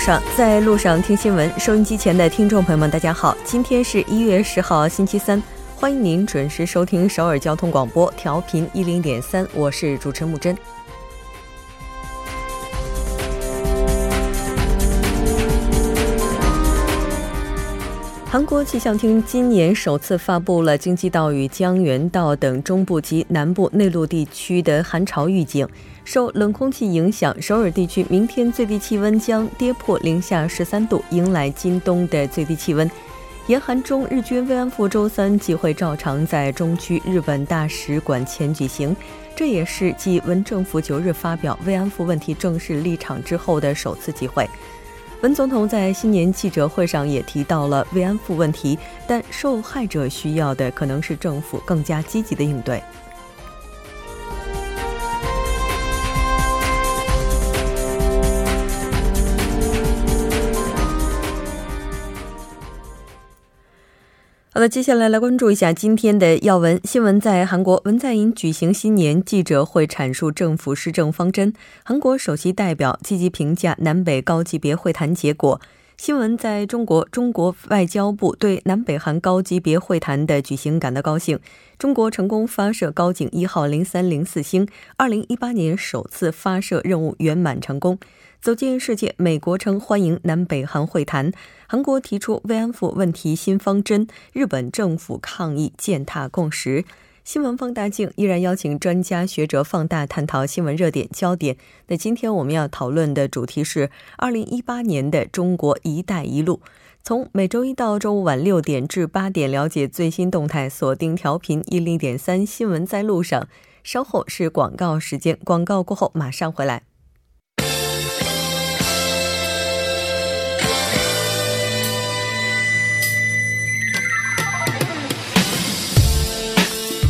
上，在路上听新闻。收音机前的听众朋友们，大家好，今天是一月十号，星期三，欢迎您准时收听首尔交通广播，调频一零点三，我是主持人木真。韩国气象厅今年首次发布了京畿道与江原道等中部及南部内陆地区的寒潮预警。受冷空气影响，首尔地区明天最低气温将跌破零下十三度，迎来今冬的最低气温。严寒中，日军慰安妇周三集会照常在中区日本大使馆前举行，这也是继文政府九日发表慰安妇问题正式立场之后的首次集会。文总统在新年记者会上也提到了慰安妇问题，但受害者需要的可能是政府更加积极的应对。好的，接下来来关注一下今天的要闻新闻。在韩国，文在寅举行新年记者会，阐述政府施政方针。韩国首席代表积极评价南北高级别会谈结果。新闻在中国，中国外交部对南北韩高级别会谈的举行感到高兴。中国成功发射高景一号零三零四星，二零一八年首次发射任务圆满成功。走进世界，美国称欢迎南北韩会谈。韩国提出慰安妇问题新方针，日本政府抗议践踏共识。新闻放大镜依然邀请专家学者放大探讨新闻热点焦点。那今天我们要讨论的主题是二零一八年的中国“一带一路”。从每周一到周五晚六点至八点，了解最新动态，锁定调频一零点三新闻在路上。稍后是广告时间，广告过后马上回来。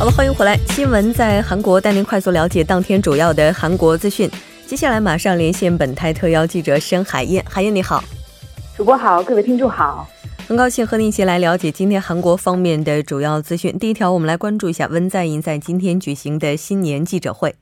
好了，欢迎回来。新闻在韩国带您快速了解当天主要的韩国资讯。接下来马上连线本台特邀记者申海燕。海燕你好，主播好，各位听众好，很高兴和您一起来了解今天韩国方面的主要资讯。第一条，我们来关注一下文在寅在今天举行的新年记者会。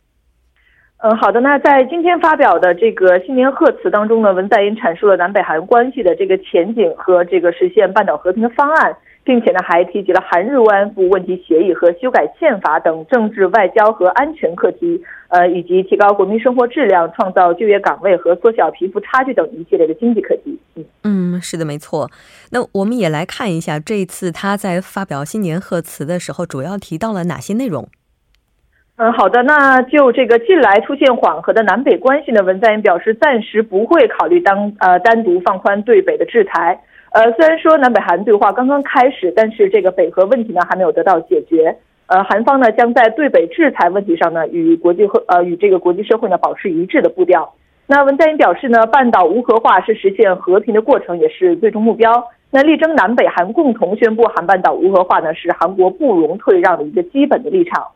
嗯，好的。那在今天发表的这个新年贺词当中呢，文在寅阐述了南北韩关系的这个前景和这个实现半岛和平的方案。并且呢，还提及了韩日慰安妇问题协议和修改宪法等政治、外交和安全课题，呃，以及提高国民生活质量、创造就业岗位和缩小贫富差距等一系列的经济课题。嗯嗯，是的，没错。那我们也来看一下，这一次他在发表新年贺词的时候，主要提到了哪些内容？嗯，好的。那就这个近来出现缓和的南北关系呢，文在寅表示，暂时不会考虑当呃单独放宽对北的制裁。呃，虽然说南北韩对话刚刚开始，但是这个北核问题呢还没有得到解决。呃，韩方呢将在对北制裁问题上呢与国际和呃与这个国际社会呢保持一致的步调。那文在寅表示呢，半岛无核化是实现和平的过程，也是最终目标。那力争南北韩共同宣布韩半岛无核化呢，是韩国不容退让的一个基本的立场。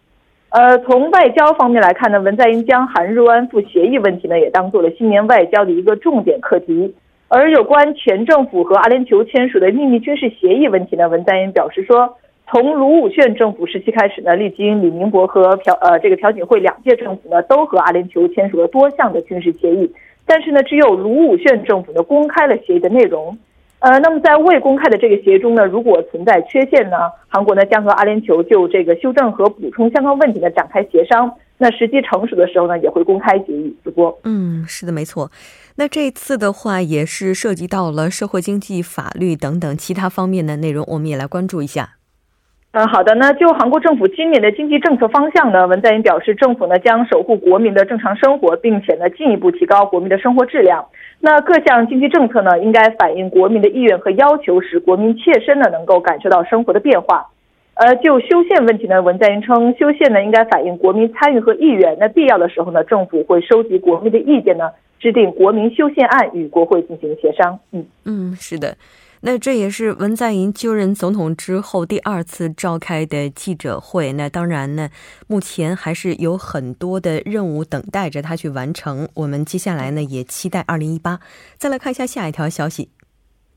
呃，从外交方面来看呢，文在寅将韩日安妇协议问题呢也当做了新年外交的一个重点课题。而有关前政府和阿联酋签署的秘密军事协议问题呢，文在寅表示说，从卢武铉政府时期开始呢，历经李明博和朴呃这个朴槿惠两届政府呢，都和阿联酋签署了多项的军事协议，但是呢，只有卢武铉政府呢公开了协议的内容。呃，那么在未公开的这个协议中呢，如果存在缺陷呢，韩国呢将和阿联酋就这个修正和补充相关问题呢展开协商。那时机成熟的时候呢，也会公开协议直播。嗯，是的，没错。那这次的话也是涉及到了社会经济、法律等等其他方面的内容，我们也来关注一下。嗯，好的。那就韩国政府今年的经济政策方向呢，文在寅表示，政府呢将守护国民的正常生活，并且呢进一步提高国民的生活质量。那各项经济政策呢，应该反映国民的意愿和要求，使国民切身的能够感受到生活的变化。呃，就修宪问题呢，文在寅称，修宪呢应该反映国民参与和意愿。那必要的时候呢，政府会收集国民的意见呢，制定国民修宪案与国会进行协商。嗯嗯，是的。那这也是文在寅就任总统之后第二次召开的记者会。那当然呢，目前还是有很多的任务等待着他去完成。我们接下来呢，也期待二零一八。再来看一下下一条消息。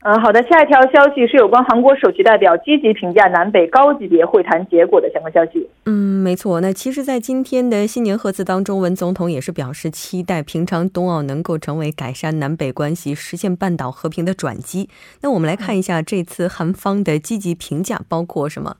嗯，好的。下一条消息是有关韩国首席代表积极评价南北高级别会谈结果的相关消息。嗯，没错。那其实，在今天的新年贺词当中，文总统也是表示期待平昌冬奥能够成为改善南北关系、实现半岛和平的转机。那我们来看一下这次韩方的积极评价包括什么？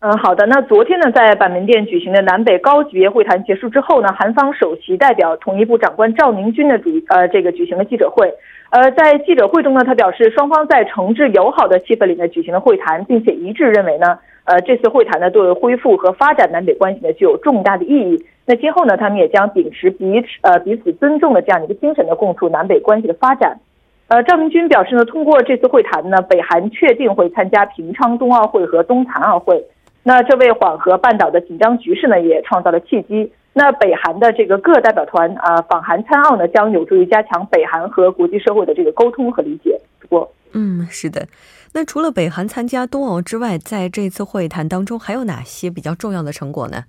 嗯，好的。那昨天呢，在板门店举行的南北高级别会谈结束之后呢，韩方首席代表统一部长官赵明军的主呃这个举行了记者会。呃，在记者会中呢，他表示双方在诚挚友好的气氛里面举行了会谈，并且一致认为呢，呃，这次会谈呢对恢复和发展南北关系呢具有重大的意义。那今后呢，他们也将秉持彼此呃彼此尊重的这样一个精神呢，共促南北关系的发展。呃，赵明军表示呢，通过这次会谈呢，北韩确定会参加平昌冬奥会和冬残奥会。那这为缓和半岛的紧张局势呢，也创造了契机。那北韩的这个各代表团啊访韩参奥呢，将有助于加强北韩和国际社会的这个沟通和理解。不过，嗯，是的。那除了北韩参加冬奥之外，在这次会谈当中还有哪些比较重要的成果呢？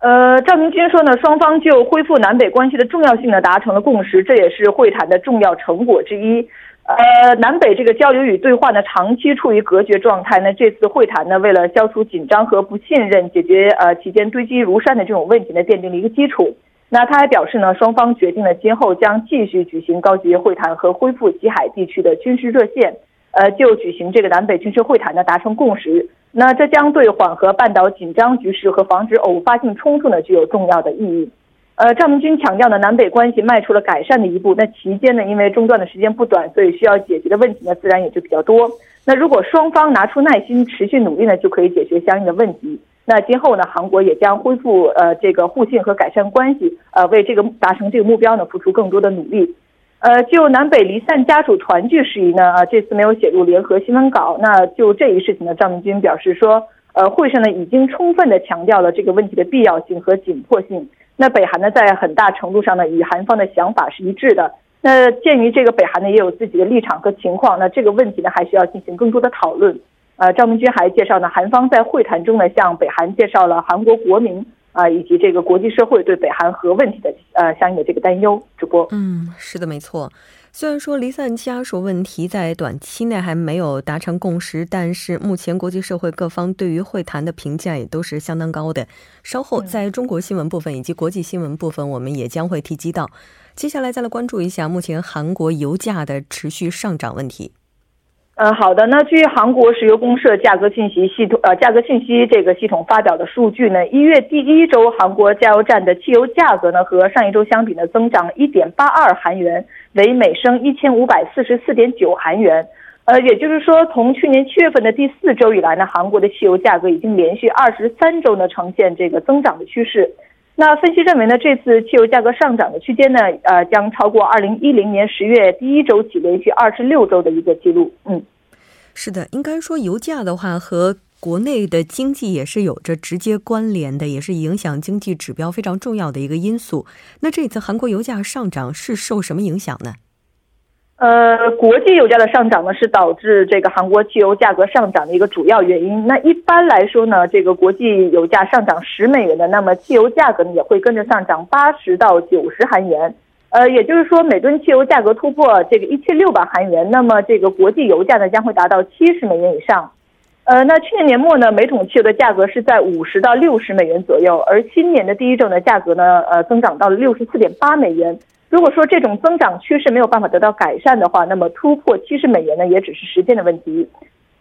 呃，赵明军说呢，双方就恢复南北关系的重要性呢达成了共识，这也是会谈的重要成果之一。呃，南北这个交流与对话呢，长期处于隔绝状态。那这次会谈呢，为了消除紧张和不信任，解决呃期间堆积如山的这种问题呢，奠定了一个基础。那他还表示呢，双方决定了今后将继续举行高级会谈和恢复西海地区的军事热线，呃，就举行这个南北军事会谈呢达成共识。那这将对缓和半岛紧张局势和防止偶发性冲突呢具有重要的意义。呃，赵明军强调呢，南北关系迈出了改善的一步。那期间呢，因为中断的时间不短，所以需要解决的问题呢，自然也就比较多。那如果双方拿出耐心，持续努力呢，就可以解决相应的问题。那今后呢，韩国也将恢复呃这个互信和改善关系，呃，为这个达成这个目标呢，付出更多的努力。呃，就南北离散家属团聚事宜呢，啊，这次没有写入联合新闻稿。那就这一事情呢，赵明军表示说，呃，会上呢已经充分的强调了这个问题的必要性和紧迫性。那北韩呢，在很大程度上呢，与韩方的想法是一致的。那鉴于这个北韩呢，也有自己的立场和情况，那这个问题呢，还需要进行更多的讨论。呃，赵明军还介绍呢，韩方在会谈中呢，向北韩介绍了韩国国民啊，以及这个国际社会对北韩核问题的呃相应的这个担忧。主播，嗯，是的，没错。虽然说离散家属问题在短期内还没有达成共识，但是目前国际社会各方对于会谈的评价也都是相当高的。稍后在中国新闻部分以及国际新闻部分，我们也将会提及到。接下来再来关注一下目前韩国油价的持续上涨问题。呃，好的。那据韩国石油公社价格信息系统呃价格信息这个系统发表的数据呢，一月第一周韩国加油站的汽油价格呢和上一周相比呢增长一点八二韩元，为每升一千五百四十四点九韩元。呃，也就是说，从去年七月份的第四周以来呢，韩国的汽油价格已经连续二十三周呢呈现这个增长的趋势。那分析认为呢，这次汽油价格上涨的区间呢，呃，将超过二零一零年十月第一周起连续二十六周的一个记录。嗯。是的，应该说油价的话和国内的经济也是有着直接关联的，也是影响经济指标非常重要的一个因素。那这次韩国油价上涨是受什么影响呢？呃，国际油价的上涨呢，是导致这个韩国汽油价格上涨的一个主要原因。那一般来说呢，这个国际油价上涨十美元的，那么汽油价格呢也会跟着上涨八十到九十韩元。呃，也就是说，每吨汽油价格突破这个一千六百韩元，那么这个国际油价呢将会达到七十美元以上。呃，那去年年末呢，每桶汽油的价格是在五十到六十美元左右，而今年的第一周呢，价格呢，呃，增长到了六十四点八美元。如果说这种增长趋势没有办法得到改善的话，那么突破七十美元呢，也只是时间的问题。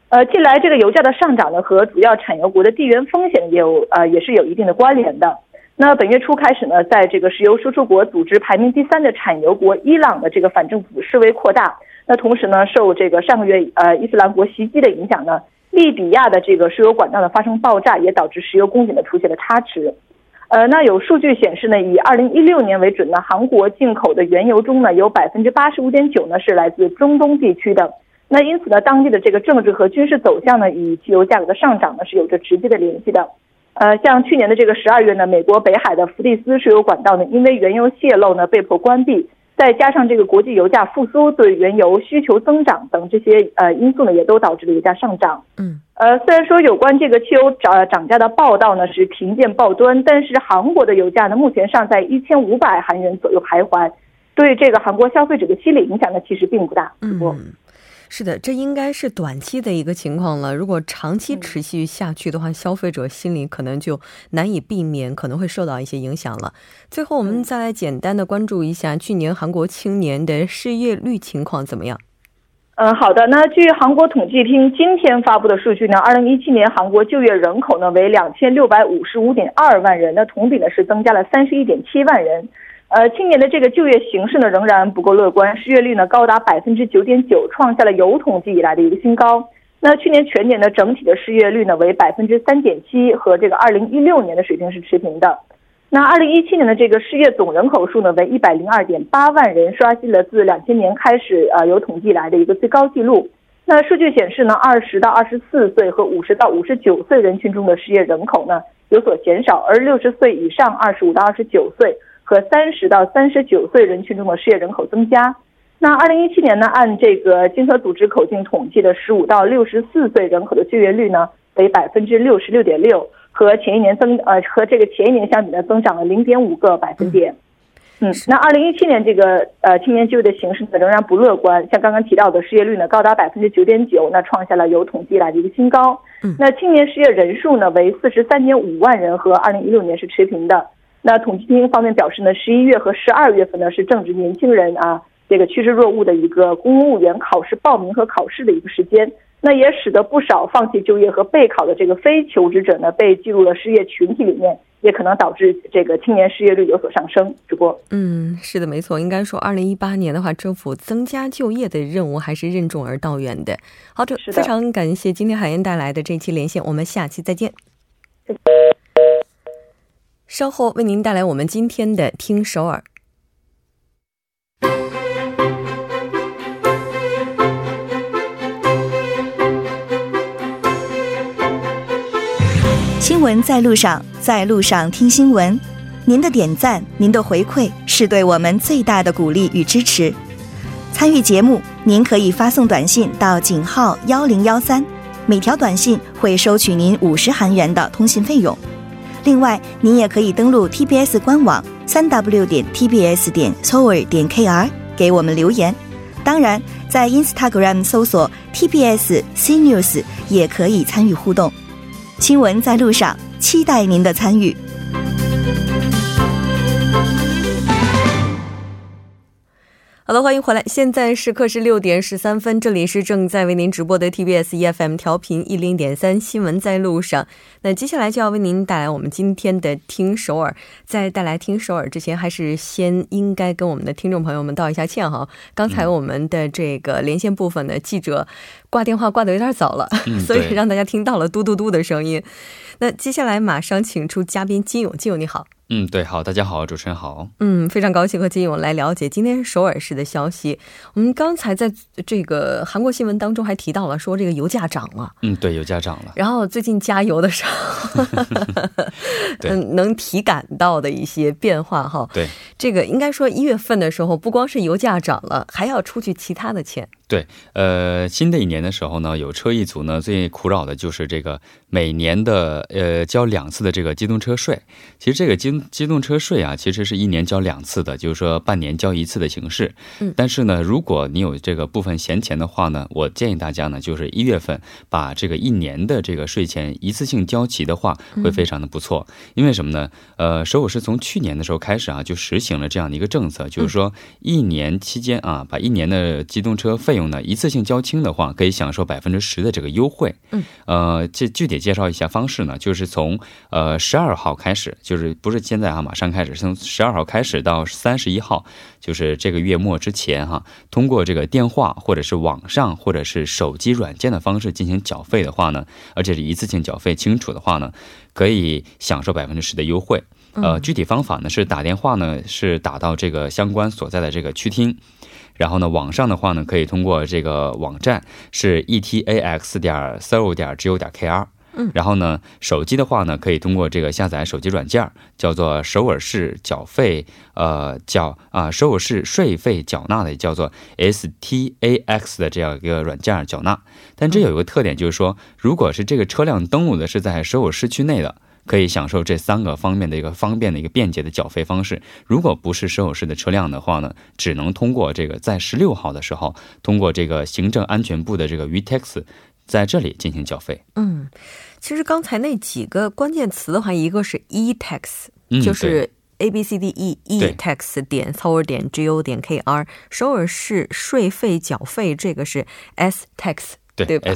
呃，近来这个油价的上涨呢，和主要产油国的地缘风险也有呃，也是有一定的关联的。那本月初开始呢，在这个石油输出国组织排名第三的产油国伊朗的这个反政府示威扩大。那同时呢，受这个上个月呃伊斯兰国袭击的影响呢，利比亚的这个石油管道的发生爆炸，也导致石油供给呢出现了差池。呃，那有数据显示呢，以二零一六年为准呢，韩国进口的原油中呢，有百分之八十五点九呢是来自中东地区的。那因此呢，当地的这个政治和军事走向呢，与汽油价格的上涨呢是有着直接的联系的。呃，像去年的这个十二月呢，美国北海的福蒂斯石油管道呢，因为原油泄漏呢被迫关闭，再加上这个国际油价复苏、对原油需求增长等这些呃因素呢，也都导致了油价上涨。嗯，呃，虽然说有关这个汽油涨涨价的报道呢是频见报端，但是韩国的油价呢目前尚在一千五百韩元左右徘徊，对这个韩国消费者的心理影响呢其实并不大。嗯。是的，这应该是短期的一个情况了。如果长期持续下去的话，消费者心里可能就难以避免，可能会受到一些影响了。最后，我们再来简单的关注一下去年韩国青年的失业率情况怎么样？嗯，好的。那据韩国统计厅今天发布的数据呢，二零一七年韩国就业人口呢为两千六百五十五点二万人，那同比呢是增加了三十一点七万人。呃，今年的这个就业形势呢仍然不够乐观，失业率呢高达百分之九点九，创下了有统计以来的一个新高。那去年全年的整体的失业率呢为百分之三点七，和这个二零一六年的水平是持平的。那二零一七年的这个失业总人口数呢为一百零二点八万人，刷新了自两千年开始呃有统计来的一个最高纪录。那数据显示呢，二十到二十四岁和五十到五十九岁人群中的失业人口呢有所减少，而六十岁以上二十五到二十九岁和三十到三十九岁人群中的失业人口增加。那二零一七年呢，按这个经合组织口径统计的十五到六十四岁人口的就业率呢为百分之六十六点六。和前一年增呃和这个前一年相比呢，增长了零点五个百分点。嗯，那二零一七年这个呃青年就业的形势呢仍然不乐观，像刚刚提到的失业率呢高达百分之九点九，那创下了有统计以来的一个新高。嗯，那青年失业人数呢为四十三点五万人，和二零一六年是持平的。那统计厅方面表示呢，十一月和十二月份呢是正值年轻人啊这个趋之若鹜的一个公务员考试报名和考试的一个时间。那也使得不少放弃就业和备考的这个非求职者呢，被记入了失业群体里面，也可能导致这个青年失业率有所上升。主播，嗯，是的，没错，应该说，二零一八年的话，政府增加就业的任务还是任重而道远的。好，这非常感谢今天海燕带来的这期连线，我们下期再见。稍后为您带来我们今天的听首尔。新闻在路上，在路上听新闻。您的点赞，您的回馈，是对我们最大的鼓励与支持。参与节目，您可以发送短信到井号幺零幺三，每条短信会收取您五十韩元的通信费用。另外，您也可以登录 TBS 官网三 W 点 TBS 点 s o 点 KR 给我们留言。当然，在 Instagram 搜索 TBS C News 也可以参与互动。新闻在路上，期待您的参与。好的，欢迎回来。现在时刻是六点十三分，这里是正在为您直播的 TBS EFM 调频一零点三新闻在路上。那接下来就要为您带来我们今天的听首尔。在带来听首尔之前，还是先应该跟我们的听众朋友们道一下歉哈。刚才我们的这个连线部分的记者挂电话挂的有点早了，所以让大家听到了嘟嘟嘟的声音。那接下来马上请出嘉宾金勇，金勇你好。嗯，对，好，大家好，主持人好。嗯，非常高兴和金勇来了解今天首尔市的消息。我们刚才在这个韩国新闻当中还提到了，说这个油价涨了。嗯，对，油价涨了。然后最近加油的时候，嗯，能体感到的一些变化哈。对，这个应该说一月份的时候，不光是油价涨了，还要出去其他的钱。对，呃，新的一年的时候呢，有车一族呢最苦恼的就是这个每年的呃交两次的这个机动车税。其实这个机机动车税啊，其实是一年交两次的，就是说半年交一次的形式。嗯。但是呢，如果你有这个部分闲钱的话呢，我建议大家呢，就是一月份把这个一年的这个税钱一次性交齐的话，会非常的不错。因为什么呢？呃，首尔是从去年的时候开始啊，就实行了这样的一个政策，就是说一年期间啊，把一年的机动车费用呢，一次性交清的话，可以享受百分之十的这个优惠。嗯，呃，这具体介绍一下方式呢，就是从呃十二号开始，就是不是现在啊，马上开始，从十二号开始到三十一号，就是这个月末之前哈，通过这个电话或者是网上或者是手机软件的方式进行缴费的话呢，而且是一次性缴费清楚的话呢，可以享受百分之十的优惠。呃，具体方法呢是打电话呢是打到这个相关所在的这个区厅。然后呢，网上的话呢，可以通过这个网站是 e t a x 点 s o 点 g o 点 k r。嗯。然后呢，手机的话呢，可以通过这个下载手机软件，叫做首尔市缴费呃缴啊首尔市税费缴纳的，叫做 s t a x 的这样一个软件缴纳。但这有一个特点，就是说，如果是这个车辆登录的是在首尔市区内的。可以享受这三个方面的一个方便的一个便捷的缴费方式。如果不是首尔市的车辆的话呢，只能通过这个在十六号的时候，通过这个行政安全部的这个 VTEX，在这里进行缴费。嗯，其实刚才那几个关键词的话，一个是 e-tax，、嗯，就对是 a b c d e e tax 点 Seoul 点 g o 点 k r，首尔市税费缴费这个是 s tax，对对吧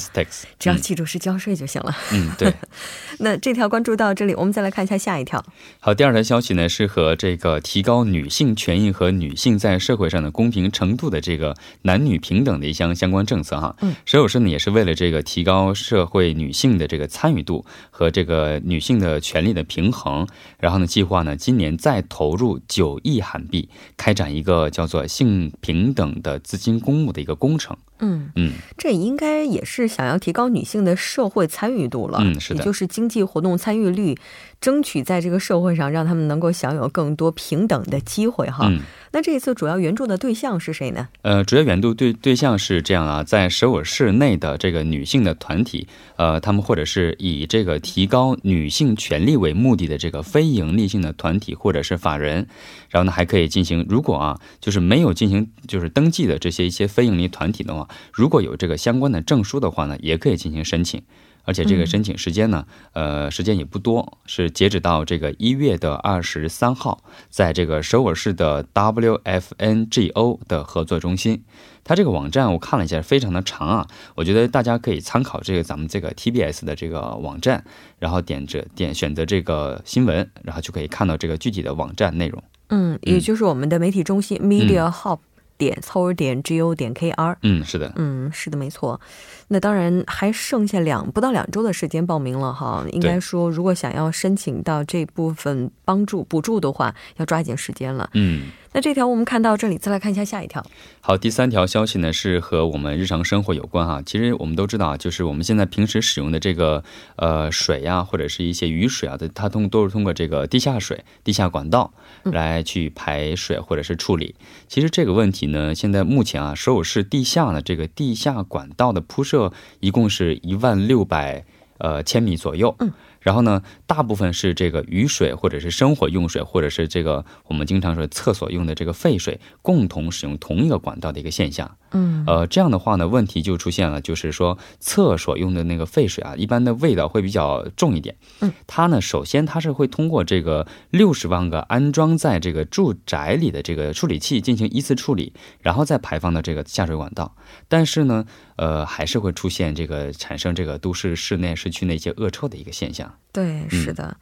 只要记住是交税就行了。嗯，对。那这条关注到这里，我们再来看一下下一条。好，第二条消息呢是和这个提高女性权益和女性在社会上的公平程度的这个男女平等的一项相关政策哈。嗯，首尔市呢也是为了这个提高社会女性的这个参与度和这个女性的权利的平衡，然后呢计划呢今年再投入九亿韩币开展一个叫做性平等的资金公募的一个工程。嗯，嗯，这应该也是想要提高女性的社会参与度了。嗯是的。也就是经济活动参与率，争取在这个社会上让他们能够享有更多平等的机会哈。嗯那这一次主要援助的对象是谁呢？呃，主要援助对对象是这样啊，在首尔市内的这个女性的团体，呃，他们或者是以这个提高女性权利为目的的这个非营利性的团体或者是法人，然后呢还可以进行，如果啊就是没有进行就是登记的这些一些非营利团体的话，如果有这个相关的证书的话呢，也可以进行申请。而且这个申请时间呢，呃，时间也不多，是截止到这个一月的二十三号，在这个首尔市的 WFNGO 的合作中心。它这个网站我看了一下，非常的长啊，我觉得大家可以参考这个咱们这个 TBS 的这个网站，然后点着点选择这个新闻，然后就可以看到这个具体的网站内容。嗯，也就是我们的媒体中心、Media Hub 点 Seoul 点 g o 点 k r。嗯，是的，嗯，是的，没错。那当然还剩下两不到两周的时间报名了哈。应该说，如果想要申请到这部分帮助补助的话，要抓紧时间了。嗯。那这条我们看到这里，再来看一下下一条。好，第三条消息呢是和我们日常生活有关哈。其实我们都知道啊，就是我们现在平时使用的这个呃水呀、或者是一些雨水啊，它通都是通过这个地下水、地下管道来去排水或者是处理。其实这个问题呢，现在目前啊，首尔市地下呢这个地下管道的铺设一共是一万六百呃千米左右。嗯。然后呢，大部分是这个雨水，或者是生活用水，或者是这个我们经常说厕所用的这个废水，共同使用同一个管道的一个现象。嗯，呃，这样的话呢，问题就出现了，就是说厕所用的那个废水啊，一般的味道会比较重一点。嗯，它呢，首先它是会通过这个六十万个安装在这个住宅里的这个处理器进行依次处理，然后再排放到这个下水管道。但是呢，呃，还是会出现这个产生这个都市室内市区那些恶臭的一个现象。对，是的。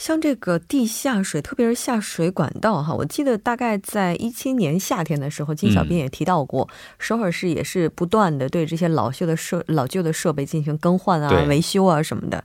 像这个地下水，特别是下水管道哈，我记得大概在一七年夏天的时候，金小斌也提到过，首尔市也是不断的对这些老旧的设老旧的设备进行更换啊、维修啊什么的。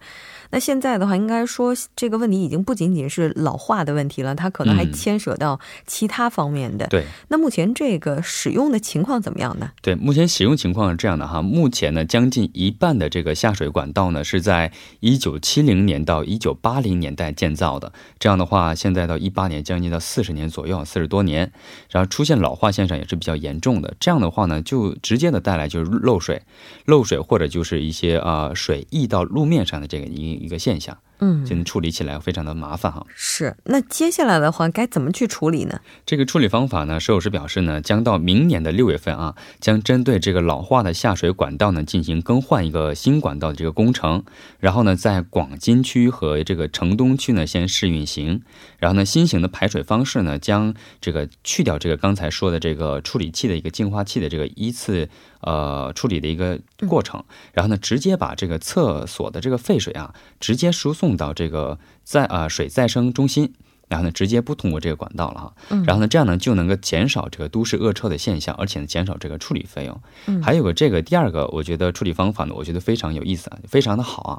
那现在的话，应该说这个问题已经不仅仅是老化的问题了，它可能还牵涉到其他方面的。嗯、对，那目前这个使用的情况怎么样呢？对，目前使用情况是这样的哈，目前呢，将近一半的这个下水管道呢是在一九七零年到一九八零年代建造的，这样的话，现在到一八年，将近到四十年左右，四十多年，然后出现老化现象也是比较严重的。这样的话呢，就直接的带来就是漏水，漏水或者就是一些啊、呃、水溢到路面上的这个一一个现象。嗯，现在处理起来非常的麻烦哈。是，那接下来的话该怎么去处理呢？这个处理方法呢，首尔市表示呢，将到明年的六月份啊，将针对这个老化的下水管道呢进行更换一个新管道的这个工程，然后呢，在广金区和这个城东区呢先试运行，然后呢，新型的排水方式呢，将这个去掉这个刚才说的这个处理器的一个净化器的这个依次呃处理的一个过程，然后呢，直接把这个厕所的这个废水啊，直接输送到这个再啊、呃、水再生中心。然后呢，直接不通过这个管道了哈。嗯、然后呢，这样呢就能够减少这个都市恶臭的现象，而且呢减少这个处理费用。嗯、还有个这个第二个，我觉得处理方法呢，我觉得非常有意思啊，非常的好啊。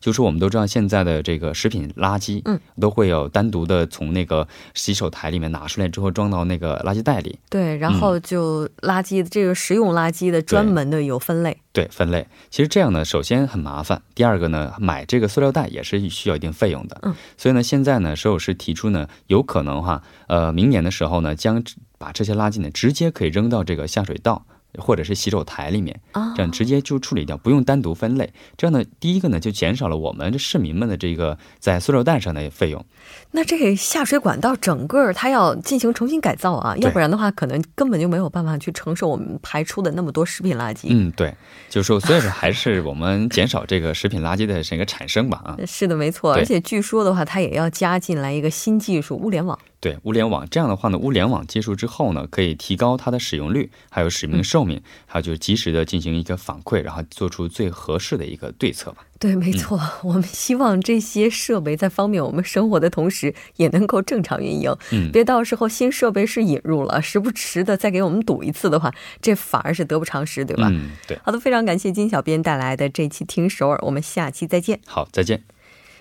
就是我们都知道现在的这个食品垃圾，嗯，都会有单独的从那个洗手台里面拿出来之后装到那个垃圾袋里。对，然后就垃圾、嗯、这个食用垃圾的专门的有分类。对，分类。其实这样呢，首先很麻烦，第二个呢，买这个塑料袋也是需要一定费用的。嗯，所以呢，现在呢，首尔市提出呢，有可能哈，呃，明年的时候呢，将把这些垃圾呢，直接可以扔到这个下水道。或者是洗手台里面，啊，这样直接就处理掉，不用单独分类。这样呢，第一个呢就减少了我们这市民们的这个在塑料袋上的费用。那这下水管道整个它要进行重新改造啊，要不然的话，可能根本就没有办法去承受我们排出的那么多食品垃圾。嗯，对，就是说，所以说还是我们减少这个食品垃圾的这个产生吧。啊，是的，没错。而且据说的话，它也要加进来一个新技术——物联网。对，物联网这样的话呢，物联网接触之后呢，可以提高它的使用率，还有使用寿命，还有就是及时的进行一个反馈，然后做出最合适的一个对策吧。对，没错。我们希望这些设备在方便我们生活的同时，也能够正常运营。嗯，别到时候新设备是引入了，时不时的再给我们堵一次的话，这反而是得不偿失，对吧？嗯，对。好的，非常感谢金小编带来的这期听首尔，我们下期再见。好，再见。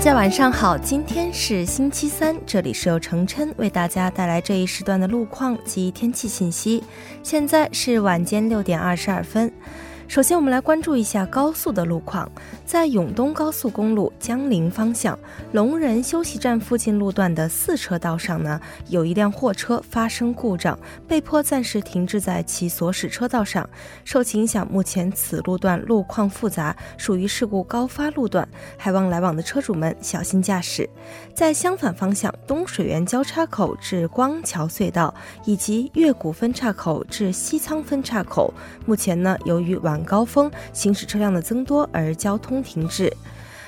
大家晚上好，今天是星期三，这里是由程琛为大家带来这一时段的路况及天气信息。现在是晚间六点二十二分。首先，我们来关注一下高速的路况。在永东高速公路江陵方向龙仁休息站附近路段的四车道上呢，有一辆货车发生故障，被迫暂时停滞在其所驶车道上。受其影响，目前此路段路况复杂，属于事故高发路段，还望来往的车主们小心驾驶。在相反方向，东水源交叉口至光桥隧道以及月谷分岔口至西仓分岔口，目前呢，由于晚高峰行驶车辆的增多而交通停滞。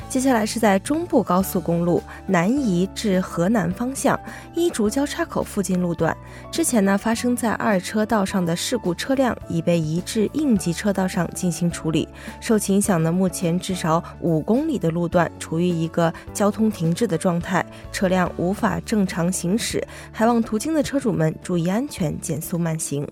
接下来是在中部高速公路南移至河南方向一竹交叉口附近路段，之前呢发生在二车道上的事故车辆已被移至应急车道上进行处理。受其影响呢，目前至少五公里的路段处于一个交通停滞的状态，车辆无法正常行驶，还望途经的车主们注意安全，减速慢行。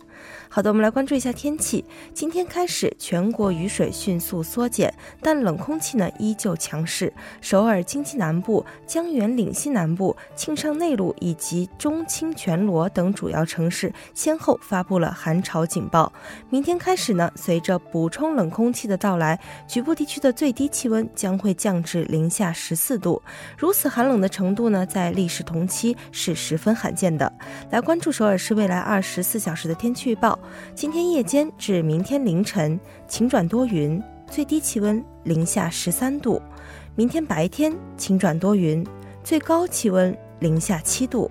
好的，我们来关注一下天气。今天开始，全国雨水迅速缩减，但冷空气呢依旧强势。首尔、京畿南部、江原岭西南部、庆尚内陆以及中清全罗等主要城市先后发布了寒潮警报。明天开始呢，随着补充冷空气的到来，局部地区的最低气温将会降至零下十四度。如此寒冷的程度呢，在历史同期是十分罕见的。来关注首尔市未来二十四小时的天气预报。今天夜间至明天凌晨晴转多云，最低气温零下十三度；明天白天晴转多云，最高气温零下七度。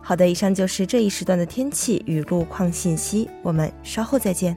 好的，以上就是这一时段的天气与路况信息，我们稍后再见。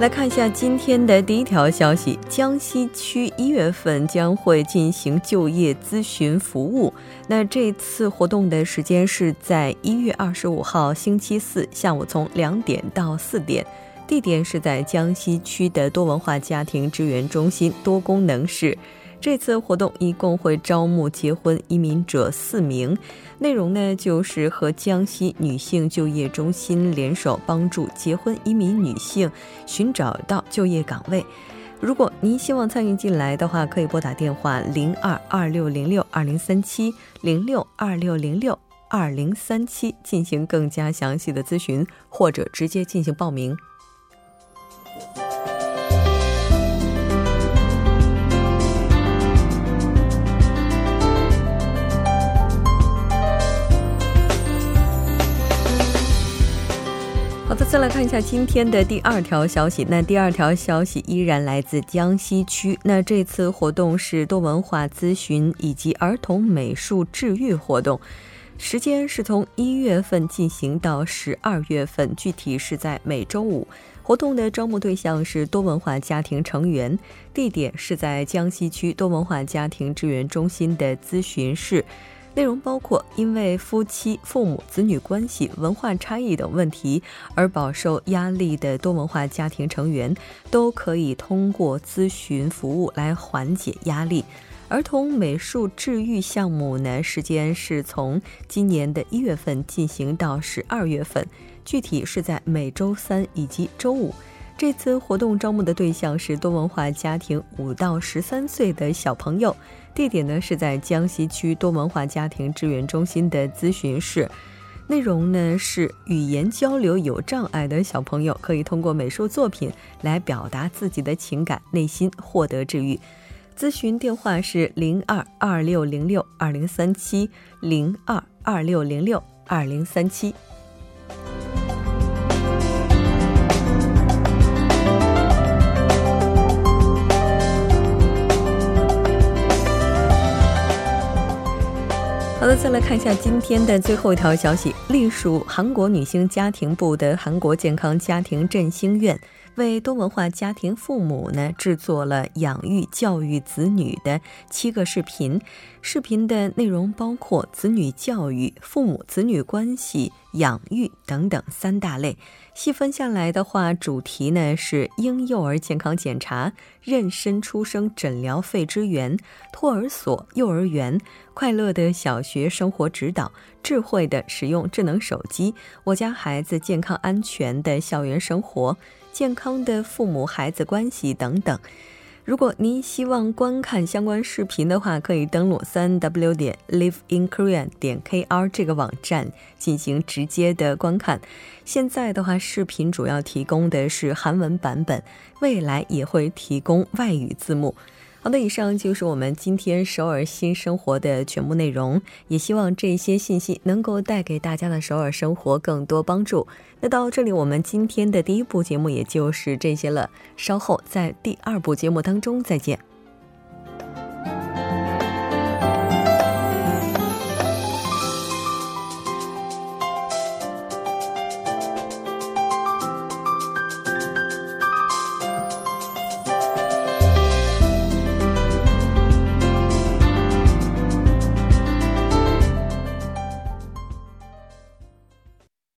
来看一下今天的第一条消息：江西区一月份将会进行就业咨询服务。那这次活动的时间是在一月二十五号星期四下午从两点到四点，地点是在江西区的多文化家庭支援中心多功能室。这次活动一共会招募结婚移民者四名，内容呢就是和江西女性就业中心联手，帮助结婚移民女性寻找到就业岗位。如果您希望参与进来的话，可以拨打电话零二二六零六二零三七零六二六零六二零三七进行更加详细的咨询，或者直接进行报名。再来看一下今天的第二条消息。那第二条消息依然来自江西区。那这次活动是多文化咨询以及儿童美术治愈活动，时间是从一月份进行到十二月份，具体是在每周五。活动的招募对象是多文化家庭成员，地点是在江西区多文化家庭支援中心的咨询室。内容包括因为夫妻、父母、子女关系、文化差异等问题而饱受压力的多文化家庭成员，都可以通过咨询服务来缓解压力。儿童美术治愈项目呢，时间是从今年的一月份进行到十二月份，具体是在每周三以及周五。这次活动招募的对象是多文化家庭五到十三岁的小朋友，地点呢是在江西区多文化家庭支援中心的咨询室。内容呢是语言交流有障碍的小朋友可以通过美术作品来表达自己的情感，内心获得治愈。咨询电话是零二二六零六二零三七零二二六零六二零三七。再来看一下今天的最后一条消息。隶属韩国女性家庭部的韩国健康家庭振兴院，为多文化家庭父母呢制作了养育教育子女的七个视频。视频的内容包括子女教育、父母子女关系、养育等等三大类。细分下来的话，主题呢是婴幼儿健康检查、妊娠出生诊疗费支援、托儿所、幼儿园、快乐的小学生活指导、智慧的使用智能手机、我家孩子健康安全的校园生活、健康的父母孩子关系等等。如果您希望观看相关视频的话，可以登录三 w 点 liveinkorean 点 kr 这个网站进行直接的观看。现在的话，视频主要提供的是韩文版本，未来也会提供外语字幕。好的，以上就是我们今天首尔新生活的全部内容，也希望这些信息能够带给大家的首尔生活更多帮助。那到这里，我们今天的第一部节目也就是这些了，稍后在第二部节目当中再见。